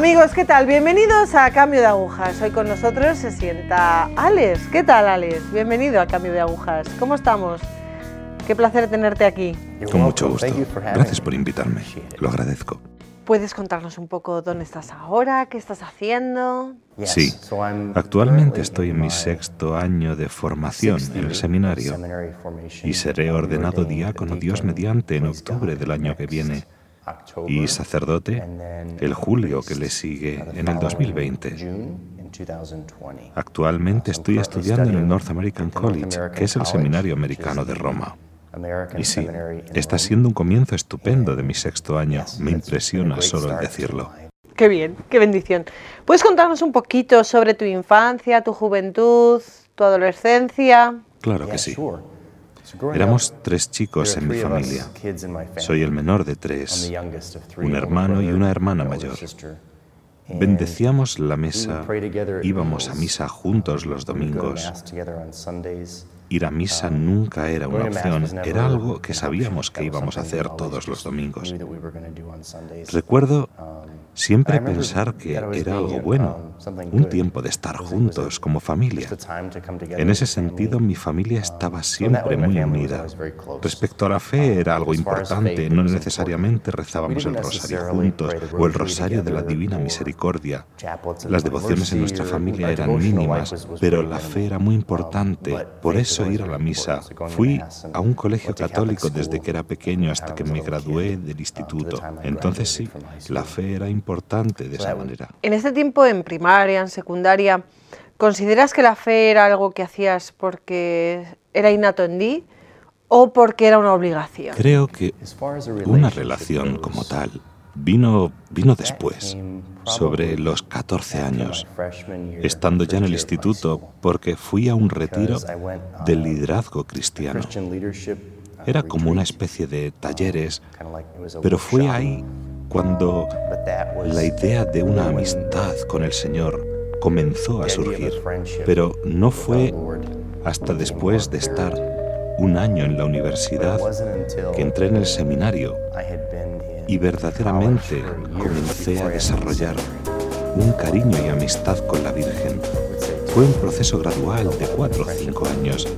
Amigos, ¿qué tal? Bienvenidos a Cambio de Agujas. Hoy con nosotros se sienta Alex. ¿Qué tal, Alex? Bienvenido a Cambio de Agujas. ¿Cómo estamos? Qué placer tenerte aquí. Con mucho gusto. Gracias por invitarme. Lo agradezco. ¿Puedes contarnos un poco dónde estás ahora? ¿Qué estás haciendo? Sí. Actualmente estoy en mi sexto año de formación en el seminario y seré ordenado diácono Dios mediante en octubre del año que viene y sacerdote el julio que le sigue en el 2020. Actualmente estoy estudiando en el North American College, que es el seminario americano de Roma. Y sí, está siendo un comienzo estupendo de mi sexto año. Me impresiona solo el decirlo. Qué bien, qué bendición. ¿Puedes contarnos un poquito sobre tu infancia, tu juventud, tu adolescencia? Claro que sí. Éramos tres chicos en mi familia. Soy el menor de tres, un hermano y una hermana mayor. Bendecíamos la mesa, íbamos a misa juntos los domingos. Ir a misa nunca era una opción, era algo que sabíamos que íbamos a hacer todos los domingos. Recuerdo siempre pensar que era algo bueno, un tiempo de estar juntos como familia. En ese sentido, mi familia estaba siempre muy unida. Respecto a la fe, era algo importante, no necesariamente rezábamos el rosario juntos o el rosario de la Divina Misericordia. Las devociones en nuestra familia eran mínimas, pero la fe era muy importante. Por eso ir a la misa. Fui a un colegio católico desde que era pequeño hasta que me gradué del instituto. Entonces sí, la fe era importante de esa manera. En este tiempo, en primaria, en secundaria, ¿consideras que la fe era algo que hacías porque era innato en ti o porque era una obligación? Creo que una relación como tal vino, vino después, sobre los 14 años, estando ya en el instituto, porque fui a un retiro del liderazgo cristiano. Era como una especie de talleres, pero fue ahí cuando la idea de una amistad con el Señor comenzó a surgir, pero no fue hasta después de estar un año en la universidad que entré en el seminario y verdaderamente comencé a desarrollar un cariño y amistad con la Virgen. Fue un proceso gradual de cuatro o cinco años,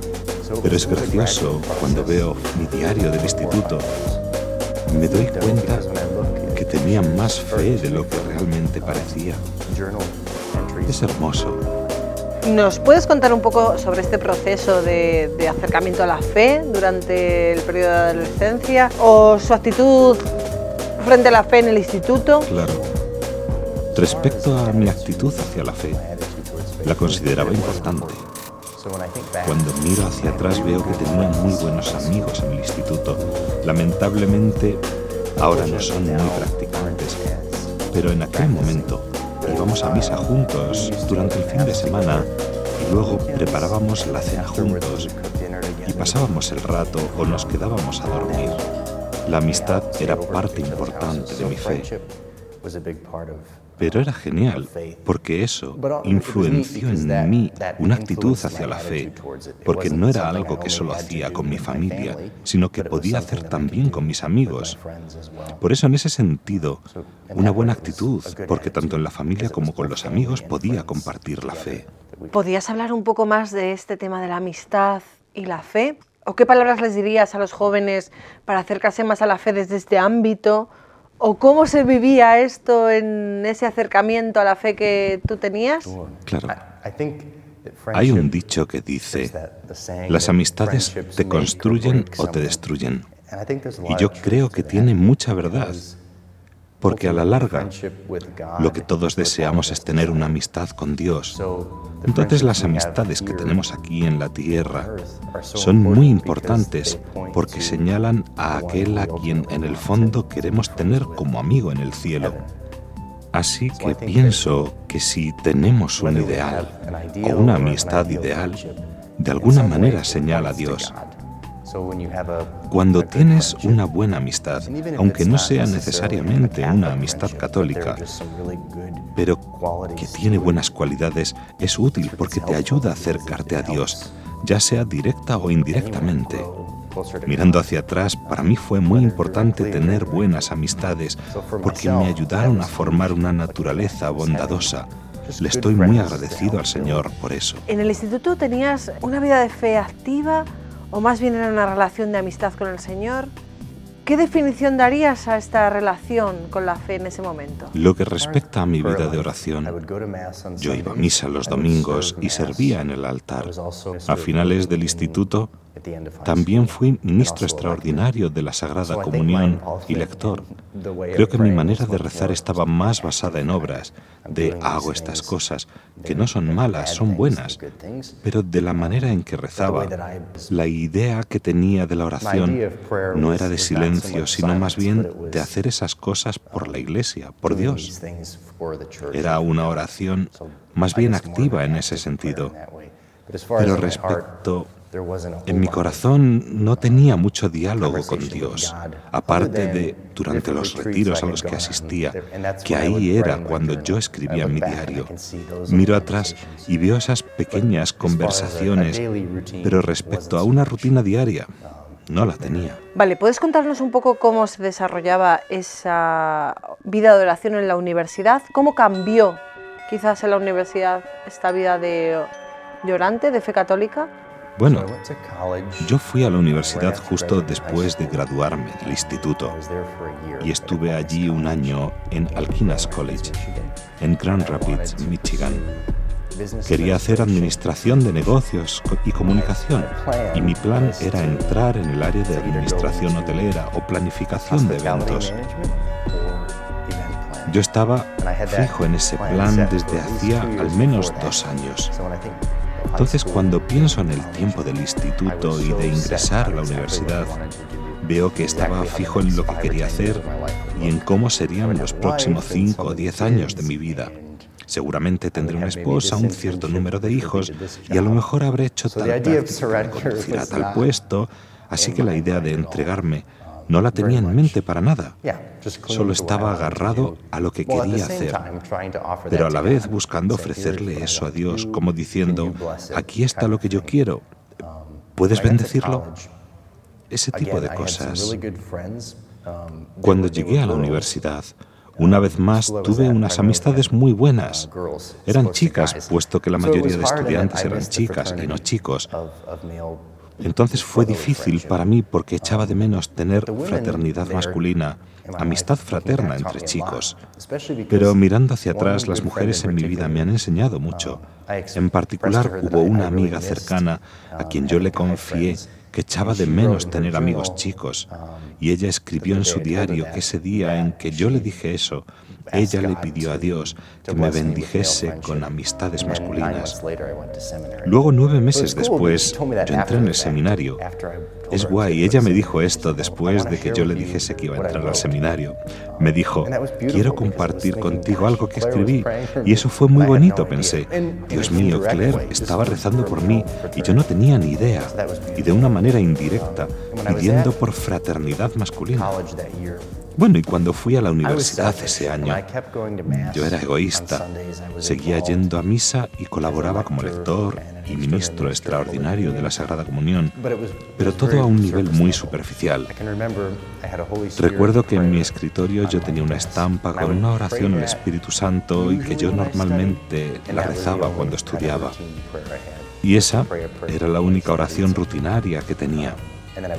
pero es gracioso cuando veo mi diario del instituto, me doy cuenta tenía más fe de lo que realmente parecía. Es hermoso. ¿Nos puedes contar un poco sobre este proceso de, de, acercamiento a la fe durante el periodo de adolescencia o su actitud frente a la fe en el instituto? Claro. Respecto a mi actitud hacia la fe, la consideraba importante. Cuando miro hacia atrás veo que tenía muy buenos amigos en el instituto. Lamentablemente, ahora no son muy practicantes. Pero en aquel momento íbamos a misa juntos durante el fin de semana y luego preparábamos la cena juntos y pasábamos el rato o nos quedábamos a dormir. La amistad era parte importante de mi fe. Pero era genial, porque eso influenció en mí una actitud hacia la fe, porque no era algo que solo hacía con mi familia, sino que podía hacer también con mis amigos. Por eso, en ese sentido, una buena actitud, porque tanto en la familia como con los amigos podía compartir la fe. ¿Podrías hablar un poco más de este tema de la amistad y la fe? ¿O qué palabras les dirías a los jóvenes para acercarse más a la fe desde este ámbito? ¿O cómo se vivía esto en ese acercamiento a la fe que tú tenías? Claro. Hay un dicho que dice, las amistades te construyen o te destruyen. Y yo creo que tiene mucha verdad porque a la larga lo que todos deseamos es tener una amistad con Dios. Entonces las amistades que tenemos aquí en la tierra son muy importantes porque señalan a aquel a quien en el fondo queremos tener como amigo en el cielo. Así que pienso que si tenemos un ideal o una amistad ideal, de alguna manera señala a Dios. Cuando tienes una buena amistad, aunque no sea necesariamente una amistad católica, pero que tiene buenas cualidades, es útil porque te ayuda a acercarte a Dios, ya sea directa o indirectamente. Mirando hacia atrás, para mí fue muy importante tener buenas amistades porque me ayudaron a formar una naturaleza bondadosa. Le estoy muy agradecido al Señor por eso. ¿En el instituto tenías una vida de fe activa o más bien era una relación de amistad con el Señor? ¿Qué definición darías a esta relación con la fe en ese momento? Lo que respecta a mi vida de oración, yo iba a misa los domingos y servía en el altar. A finales del instituto, también fui ministro extraordinario de la Sagrada Comunión y lector. Creo que mi manera de rezar estaba más basada en obras, de hago estas cosas, que no son malas, son buenas, pero de la manera en que rezaba, la idea que tenía de la oración no era de silencio, sino más bien de hacer esas cosas por la Iglesia, por Dios. Era una oración más bien activa en ese sentido. Pero respecto en mi corazón no tenía mucho diálogo con Dios, aparte de durante los retiros a los que asistía, que ahí era cuando yo escribía mi diario. Miro atrás y veo esas pequeñas conversaciones, pero respecto a una rutina diaria, no la tenía. Vale, ¿puedes contarnos un poco cómo se desarrollaba esa vida de oración en la universidad? ¿Cómo cambió quizás en la universidad esta vida de llorante, de fe católica? Bueno, yo fui a la universidad justo después de graduarme del instituto. Y estuve allí un año en Alquinas College, en Grand Rapids, Michigan. Quería hacer administración de negocios y comunicación. y mi plan era entrar en el área de administración hotelera o planificación de eventos. Yo estaba fijo en ese plan desde hacía al menos dos años. Entonces, cuando pienso en el tiempo del instituto y de ingresar a la universidad, veo que estaba fijo en lo que quería hacer y en cómo serían los próximos 5 o 10 años de mi vida. Seguramente tendré una esposa, un cierto número de hijos y a lo mejor habré hecho tal práctica a tal puesto, así que la idea de entregarme no la tenía en mente para nada. Solo estaba agarrado a lo que quería hacer, pero a la vez buscando ofrecerle eso a Dios, como diciendo, aquí está lo que yo quiero. ¿Puedes bendecirlo? Ese tipo de cosas. Cuando llegué a la universidad, una vez más tuve unas amistades muy buenas. Eran chicas, puesto que la mayoría de estudiantes eran chicas y no chicos. Entonces fue difícil para mí porque echaba de menos tener fraternidad masculina, amistad fraterna entre chicos. Pero mirando hacia atrás, las mujeres en mi vida me han enseñado mucho. En particular, hubo una amiga cercana a quien yo le confié que echaba de menos tener amigos chicos. Y ella escribió en su diario que ese día en que yo le dije eso, ella le pidió a Dios que me bendijese con amistades masculinas. Luego, nueve meses después, yo entré en el seminario. Es guay, ella me dijo esto después de que yo le dijese que iba a entrar al seminario. Me dijo, quiero compartir contigo algo que escribí. Y eso fue muy bonito, pensé. Dios mío, Claire estaba rezando por mí y yo no tenía ni idea. Y de una manera indirecta, pidiendo por fraternidad masculina. Bueno, y cuando fui a la universidad ese año, yo era egoísta. Seguía yendo a misa y colaboraba como lector y ministro extraordinario de la Sagrada Comunión, pero todo a un nivel muy superficial. Recuerdo que en mi escritorio yo tenía una estampa con una oración al Espíritu Santo y que yo normalmente la rezaba cuando estudiaba. Y esa era la única oración rutinaria que tenía,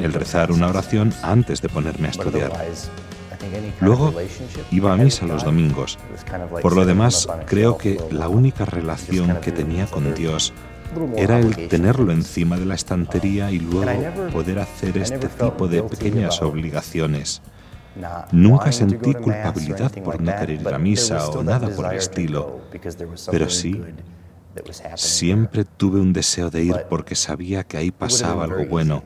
el rezar una oración antes de ponerme a estudiar. Luego iba a misa los domingos. Por lo demás, creo que la única relación que tenía con Dios era el tenerlo encima de la estantería y luego poder hacer este tipo de pequeñas obligaciones. Nunca sentí culpabilidad por no querer ir a misa o nada por el estilo, pero sí Siempre tuve un deseo de ir porque sabía que ahí pasaba algo bueno.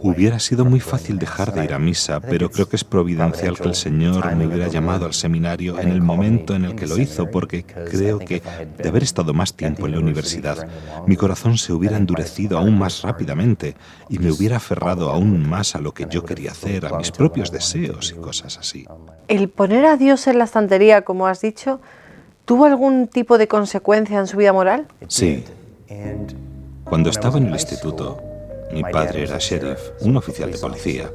Hubiera sido muy fácil dejar de ir a misa, pero creo que es providencial que el Señor me hubiera llamado al seminario en el momento en el que lo hizo, porque creo que de haber estado más tiempo en la universidad, mi corazón se hubiera endurecido aún más rápidamente y me hubiera aferrado aún más a lo que yo quería hacer, a mis propios deseos y cosas así. El poner a Dios en la estantería, como has dicho, ¿Tuvo algún tipo de consecuencia en su vida moral? Sí. Cuando estaba en el instituto, Mi padre era sheriff, un oficial de policía.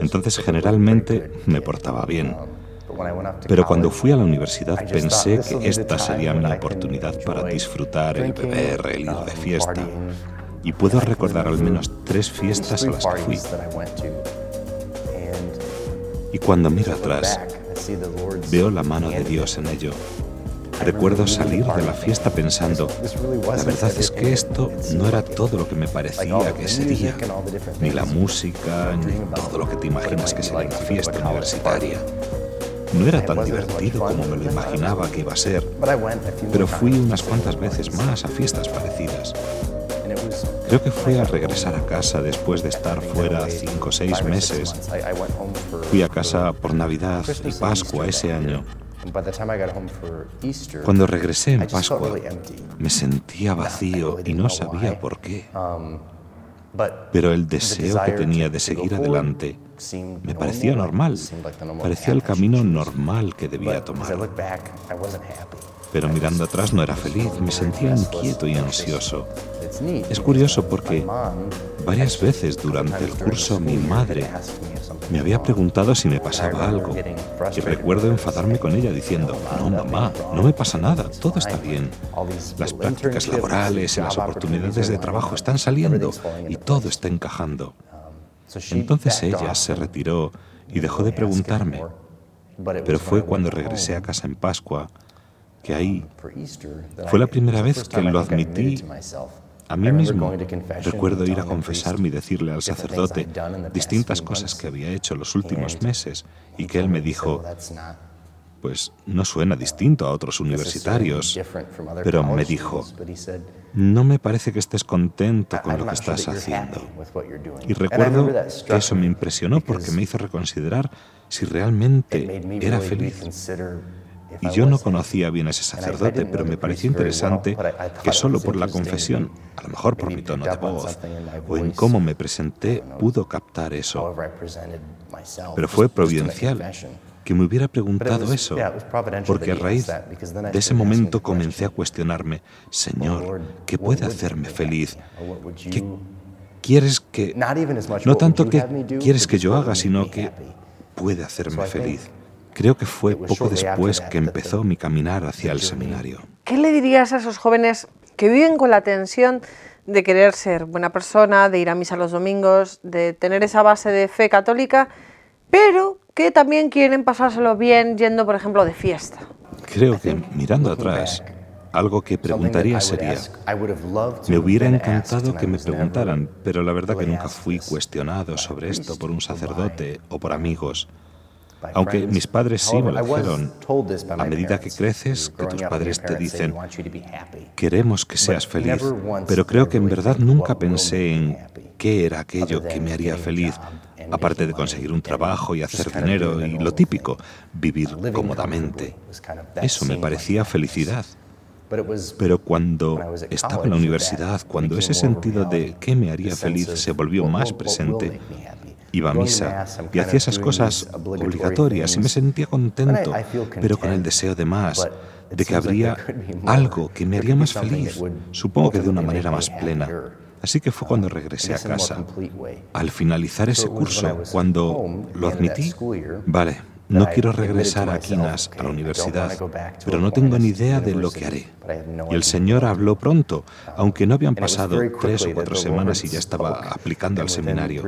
Entonces generalmente me portaba bien. Pero cuando fui a la universidad pensé que esta sería mi oportunidad para disfrutar el beber, el ir de fiesta. Y puedo recordar al menos tres fiestas a las que fui. Y cuando miro atrás, veo la mano de Dios en ello. Recuerdo salir de la fiesta pensando, la verdad es que esto no era todo lo que me parecía que sería, ni la música, ni todo lo que te imaginas que sería una fiesta universitaria. No era tan divertido como me lo imaginaba que iba a ser, pero fui unas cuantas veces más a fiestas parecidas. Creo que fue al regresar a casa después de estar fuera cinco o seis meses. Fui a casa por Navidad y Pascua ese año. Cuando regresé en Pascua, me sentía vacío y no sabía por qué. Um, Pero el deseo que tenía de seguir adelante me parecía normal, parecía el camino normal que debía tomar. Pero mirando atrás no era feliz, me sentía inquieto y ansioso. Es curioso porque varias veces durante el curso mi madre me había preguntado si me pasaba algo. Y recuerdo enfadarme con ella diciendo, no mamá, no me pasa nada, todo está bien. Las prácticas laborales y las oportunidades de trabajo están saliendo y todo está encajando. Entonces ella se retiró y dejó de preguntarme. Pero fue cuando regresé a casa en Pascua que ahí fue la primera vez que lo admití a mí mismo. Recuerdo ir a confesarme y decirle al sacerdote distintas cosas que había hecho los últimos meses y que él me dijo, pues no suena distinto a otros universitarios, pero me dijo, no me parece que estés contento con lo que estás haciendo. Y recuerdo que eso me impresionó porque me hizo reconsiderar si realmente era feliz. Y yo no conocía bien a ese sacerdote, pero me pareció interesante que solo por la confesión, a lo mejor por mi tono de voz o en cómo me presenté, pudo captar eso. Pero fue providencial que me hubiera preguntado eso, porque a raíz de ese momento comencé a cuestionarme, Señor, ¿qué puede hacerme feliz? ¿Qué quieres que... No tanto que quieres que yo haga, sino que puede hacerme feliz. Creo que fue poco después que empezó mi caminar hacia el seminario. ¿Qué le dirías a esos jóvenes que viven con la tensión de querer ser buena persona, de ir a misa los domingos, de tener esa base de fe católica, pero que también quieren pasárselo bien yendo, por ejemplo, de fiesta? Creo que mirando atrás, algo que preguntaría sería, me hubiera encantado que me preguntaran, pero la verdad que nunca fui cuestionado sobre esto por un sacerdote o por amigos. Aunque mis padres sí me lo dijeron, a medida que creces, que tus padres te dicen, queremos que seas feliz, pero creo que en verdad nunca pensé en qué era aquello que me haría feliz, aparte de conseguir un trabajo y hacer dinero y lo típico, vivir cómodamente. Eso me parecía felicidad. Pero cuando estaba en la universidad, cuando ese sentido de qué me haría feliz se volvió más presente, Iba a misa y hacía esas cosas obligatorias y me sentía contento, pero con el deseo de más, de que habría algo que me haría más feliz, supongo que de una manera más plena. Así que fue cuando regresé a casa. Al finalizar ese curso, cuando lo admití, vale, no quiero regresar a Quinas, a la universidad, pero no tengo ni idea de lo que haré. Y el Señor habló pronto, aunque no habían pasado tres o cuatro semanas y ya estaba aplicando al seminario.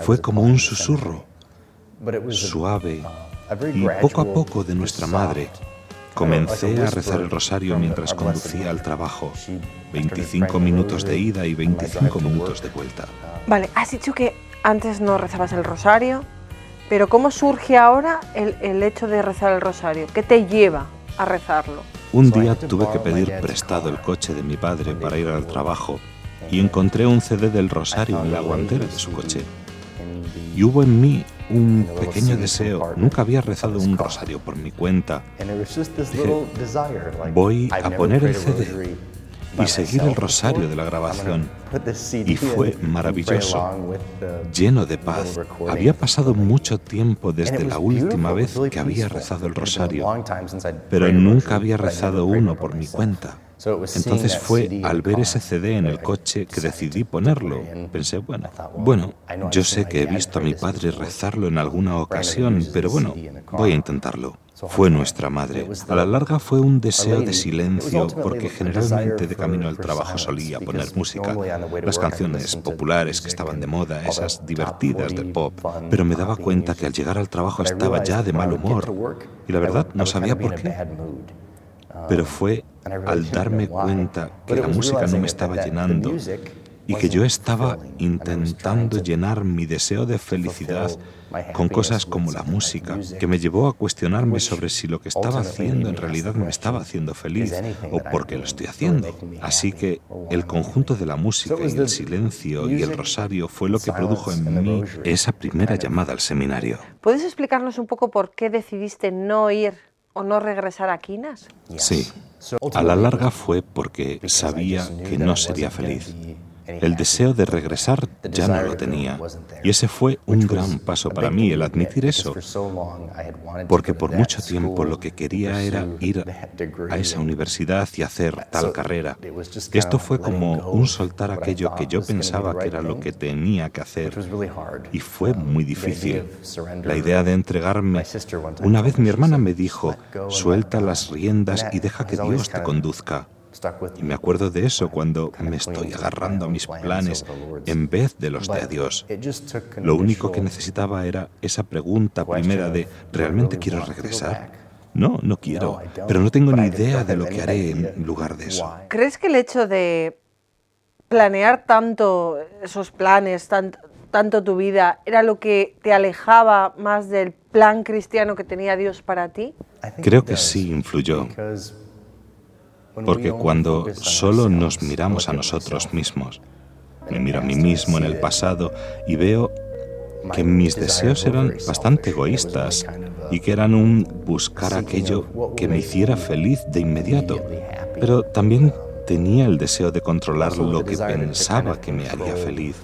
Fue como un susurro, suave, y poco a poco de nuestra madre. Comencé a rezar el rosario mientras conducía al trabajo. 25 minutos de ida y 25 minutos de vuelta. Vale, has dicho que antes no rezabas el rosario. Pero ¿cómo surge ahora el, hecho de rezar el rosario? ¿Qué te lleva a rezarlo? Un día tuve que pedir prestado el coche de mi padre para ir al trabajo y encontré un CD del rosario en la guantera de su coche. Y hubo en mí un pequeño deseo. Nunca había rezado un rosario por mi cuenta. Dije, voy a poner el CD. Y seguir el rosario de la grabación. Y fue maravilloso, lleno de paz. Había pasado mucho tiempo desde la última vez que había rezado el rosario, pero nunca había rezado uno por mi cuenta. Entonces fue al ver ese CD en el coche que decidí ponerlo. Pensé, bueno, bueno, yo sé que he visto a mi padre rezarlo en alguna ocasión, pero bueno, voy a intentarlo. Fue nuestra madre. A la larga fue un deseo de silencio porque generalmente de camino al trabajo solía poner música, las canciones populares que estaban de moda, esas divertidas del pop, pero me daba cuenta que al llegar al trabajo estaba ya de mal humor y la verdad no sabía por qué. Pero fue al darme cuenta que la música no me estaba llenando y que yo estaba intentando llenar mi deseo de felicidad con cosas como la música, que me llevó a cuestionarme sobre si lo que estaba haciendo en realidad me estaba haciendo feliz o por qué lo estoy haciendo. Así que el conjunto de la música y el silencio y el rosario fue lo que produjo en mí esa primera llamada al seminario. ¿Puedes explicarnos un poco por qué decidiste no ir o no regresar a Quinas? Sí. A la larga fue porque sabía que no sería feliz. El deseo de regresar ya no lo tenía. Y ese fue un gran paso para mí, el admitir eso. Porque por mucho tiempo lo que quería era ir a esa universidad y hacer tal carrera. Esto fue como un soltar aquello que yo pensaba que era lo que tenía que hacer. Y fue muy difícil. La idea de entregarme. Una vez mi hermana me dijo, suelta las riendas y deja que Dios te conduzca. Y me acuerdo de eso cuando me estoy agarrando a mis planes en vez de los de Dios. Lo único que necesitaba era esa pregunta primera de, ¿realmente quiero regresar? No, no quiero, pero no tengo ni idea de lo que haré en lugar de eso. ¿Crees que el hecho de planear tanto esos planes, tanto tu vida, era lo que te alejaba más del plan cristiano que tenía Dios para ti? Creo que sí influyó. Porque cuando solo nos miramos a nosotros mismos, me miro a mí mismo en el pasado y veo que mis deseos eran bastante egoístas y que eran un buscar aquello que me hiciera feliz de inmediato, pero también tenía el deseo de controlar lo que pensaba que me haría feliz.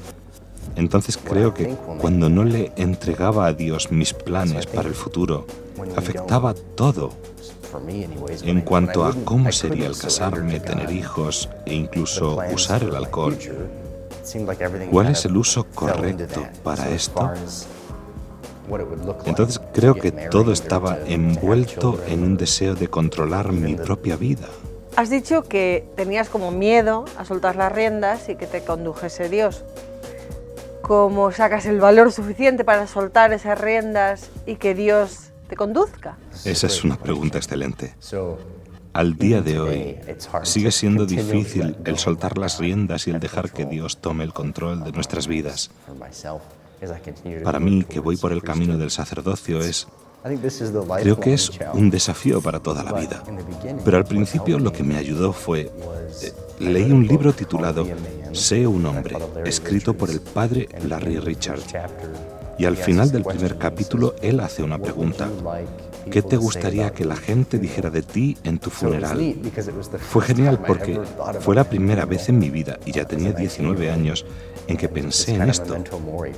Entonces creo que cuando no le entregaba a Dios mis planes para el futuro, afectaba todo en cuanto a cómo sería el casarme, tener hijos e incluso usar el alcohol, ¿cuál es el uso correcto para esto? Entonces creo que todo estaba envuelto en un deseo de controlar mi propia vida. Has dicho que tenías como miedo a soltar las riendas y que te condujese Dios. ¿Cómo sacas el valor suficiente para soltar esas riendas y que Dios te conduzca? Esa es una pregunta excelente. Al día de hoy sigue siendo difícil el soltar las riendas y el dejar que Dios tome el control de nuestras vidas. Para mí, que voy por el camino del sacerdocio, es Creo que es un desafío para toda la vida. Pero al principio lo que me ayudó fue... Eh, leí un libro titulado Sé un hombre, escrito por el padre Larry Richard. Y al final del primer capítulo, él hace una pregunta. ¿Qué te gustaría que la gente dijera de ti en tu funeral? Fue genial porque fue la primera vez en mi vida, y ya tenía 19 años, en que pensé en esto.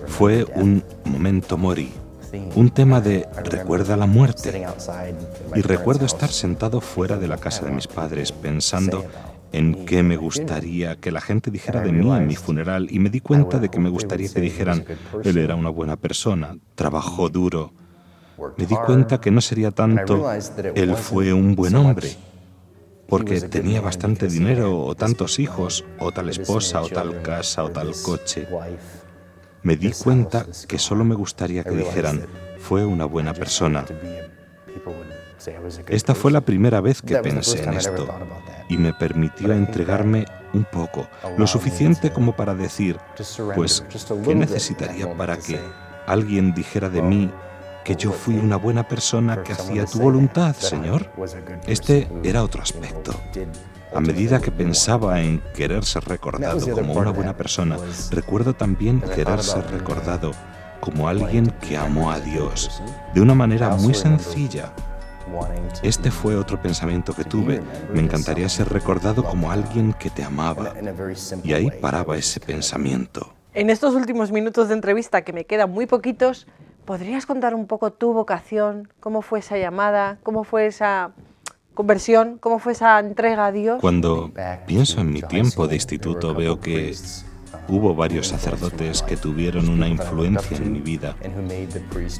Fue un momento mori, un tema de recuerda la muerte. Y recuerdo estar sentado fuera de la casa de mis padres pensando en qué me gustaría que la gente dijera de mí en mi funeral y me di cuenta de que me gustaría que dijeran, él era una buena persona, trabajó duro. Me di cuenta que no sería tanto, él fue un buen hombre, porque tenía bastante dinero o tantos hijos, o tal esposa, o tal casa, o tal coche. Me di cuenta que solo me gustaría que dijeran, fue una buena persona. Esta fue la primera vez que pensé en esto y me permitió entregarme un poco, lo suficiente como para decir, pues, ¿qué necesitaría para que alguien dijera de mí que yo fui una buena persona que hacía tu voluntad, Señor? Este era otro aspecto. A medida que pensaba en querer ser recordado como una buena persona, recuerdo también querer ser recordado como alguien que amó a Dios de una manera muy sencilla Este fue otro pensamiento que tuve. Me encantaría ser recordado como alguien que te amaba. Y ahí paraba ese pensamiento. En estos últimos minutos de entrevista, que me quedan muy poquitos, ¿podrías contar un poco tu vocación? ¿Cómo fue esa llamada? ¿Cómo fue esa conversión? ¿Cómo fue esa entrega a Dios? Cuando pienso en mi tiempo de instituto, veo que Hubo varios sacerdotes que tuvieron una influencia en mi vida,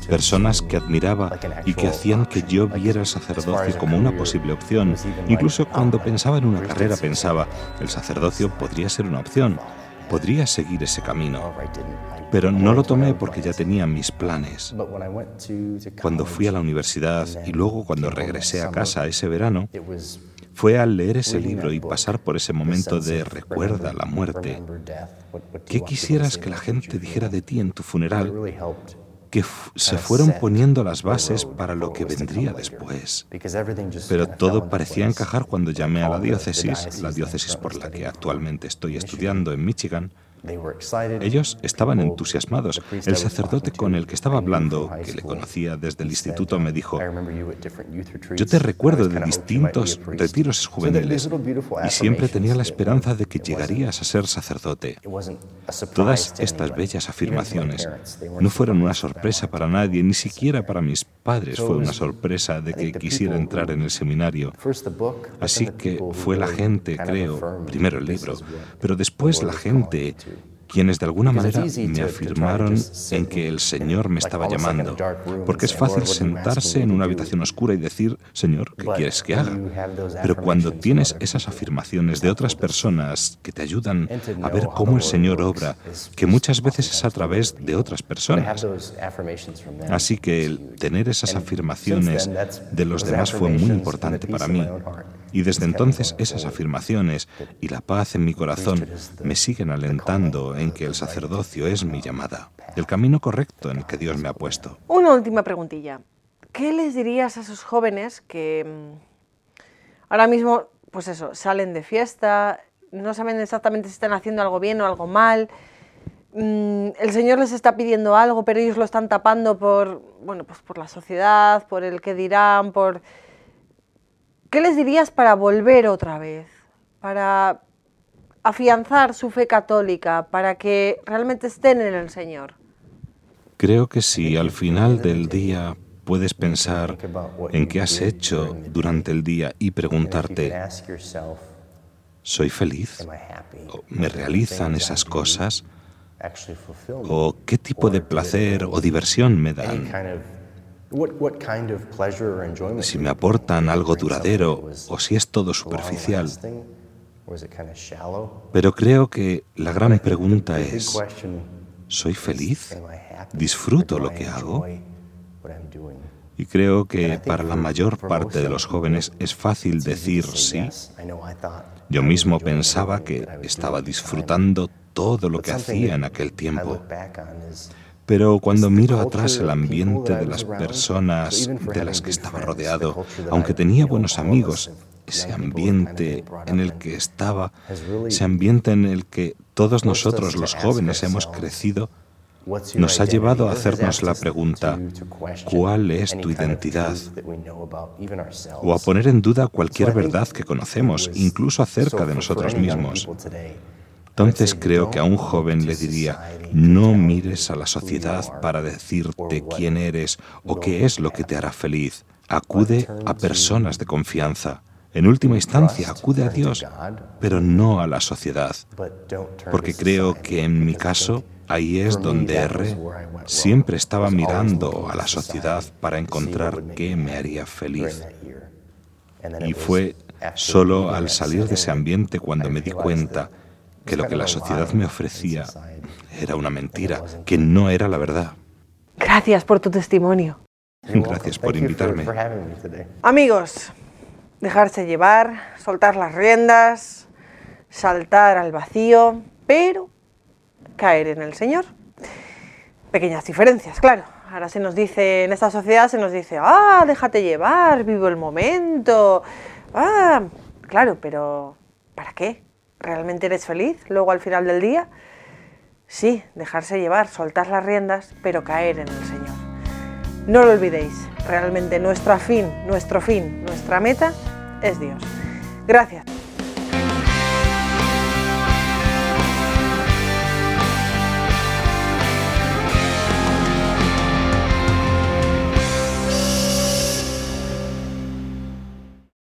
personas que admiraba y que hacían que yo viera el sacerdocio como una posible opción. Incluso cuando pensaba en una carrera pensaba, el sacerdocio podría ser una opción, podría seguir ese camino. Pero no lo tomé porque ya tenía mis planes. Cuando fui a la universidad y luego cuando regresé a casa ese verano, fue al leer ese libro y pasar por ese momento de recuerda la muerte. ¿Qué quisieras que la gente dijera de ti en tu funeral? que se fueron poniendo las bases para lo que vendría después. Pero todo parecía encajar cuando llamé a la diócesis, la diócesis por la que actualmente estoy estudiando en Michigan, ellos estaban entusiasmados. El sacerdote con el que estaba hablando, que le conocía desde el instituto, me dijo, yo te recuerdo de distintos retiros juveniles. y siempre tenía la esperanza de que llegarías a ser sacerdote. Todas estas bellas afirmaciones no fueron una sorpresa para nadie, ni siquiera para mis padres fue una sorpresa de que quisiera entrar en el seminario. Así que fue la gente, creo, primero el libro, pero después la gente quienes de alguna manera me afirmaron en que el Señor me estaba llamando, porque es fácil sentarse en una habitación oscura y decir, Señor, ¿qué quieres que haga? Pero cuando tienes esas afirmaciones de otras personas que te ayudan a ver cómo el Señor obra, que muchas veces es a través de otras personas. Así que el tener esas afirmaciones de los demás fue muy importante para mí. Y desde entonces esas afirmaciones y la paz en mi corazón me siguen alentando en que el sacerdocio es mi llamada, el camino correcto en el que Dios me ha puesto. Una última preguntilla. ¿Qué les dirías a esos jóvenes que mm, ahora mismo, pues eso, salen de fiesta, no saben exactamente si están haciendo algo bien o algo mal? Mm, el Señor les está pidiendo algo, pero ellos lo están tapando por, bueno, pues por la sociedad, por el que dirán, por... ¿Qué les dirías para volver otra vez? Para afianzar su fe católica para que realmente estén en el Señor? Creo que si al final del día puedes pensar en qué has hecho durante el día y preguntarte, ¿soy feliz? ¿Me realizan esas cosas? ¿O qué tipo de placer o diversión me dan? Si me aportan algo duradero o si es todo superficial. Pero creo que la gran pregunta es, ¿soy feliz? ¿Disfruto lo que hago? Y creo que para la mayor parte de los jóvenes es fácil decir sí. Yo mismo pensaba que estaba disfrutando todo lo que hacía en aquel tiempo. Pero cuando miro atrás el ambiente de las personas de las que estaba rodeado, aunque tenía buenos amigos, ese ambiente en el que estaba, ese ambiente en el que todos nosotros los jóvenes hemos crecido, nos ha llevado a hacernos la pregunta, ¿cuál es tu identidad? O a poner en duda cualquier verdad que conocemos, incluso acerca de nosotros mismos. Entonces creo que a un joven le diría, no mires a la sociedad para decirte quién eres o qué es lo que te hará feliz. Acude a personas de confianza. En última instancia, acude a Dios, pero no a la sociedad, porque creo que en mi caso, ahí es donde erré. Siempre estaba mirando a la sociedad para encontrar qué me haría feliz. Y fue solo al salir de ese ambiente cuando me di cuenta que lo que la sociedad me ofrecía era una mentira, que no era la verdad. Gracias por tu testimonio. Gracias por invitarme. Amigos, dejarse llevar, soltar las riendas, saltar al vacío, pero caer en el Señor. Pequeñas diferencias, claro. Ahora se nos dice, en esta sociedad se nos dice, ah, déjate llevar, vivo el momento. Ah, claro, pero ¿para qué? ¿Realmente eres feliz luego al final del día? Sí, dejarse llevar, soltar las riendas, pero caer en el Señor. No lo olvidéis, realmente nuestro fin, nuestro fin, nuestra meta es Dios. Gracias.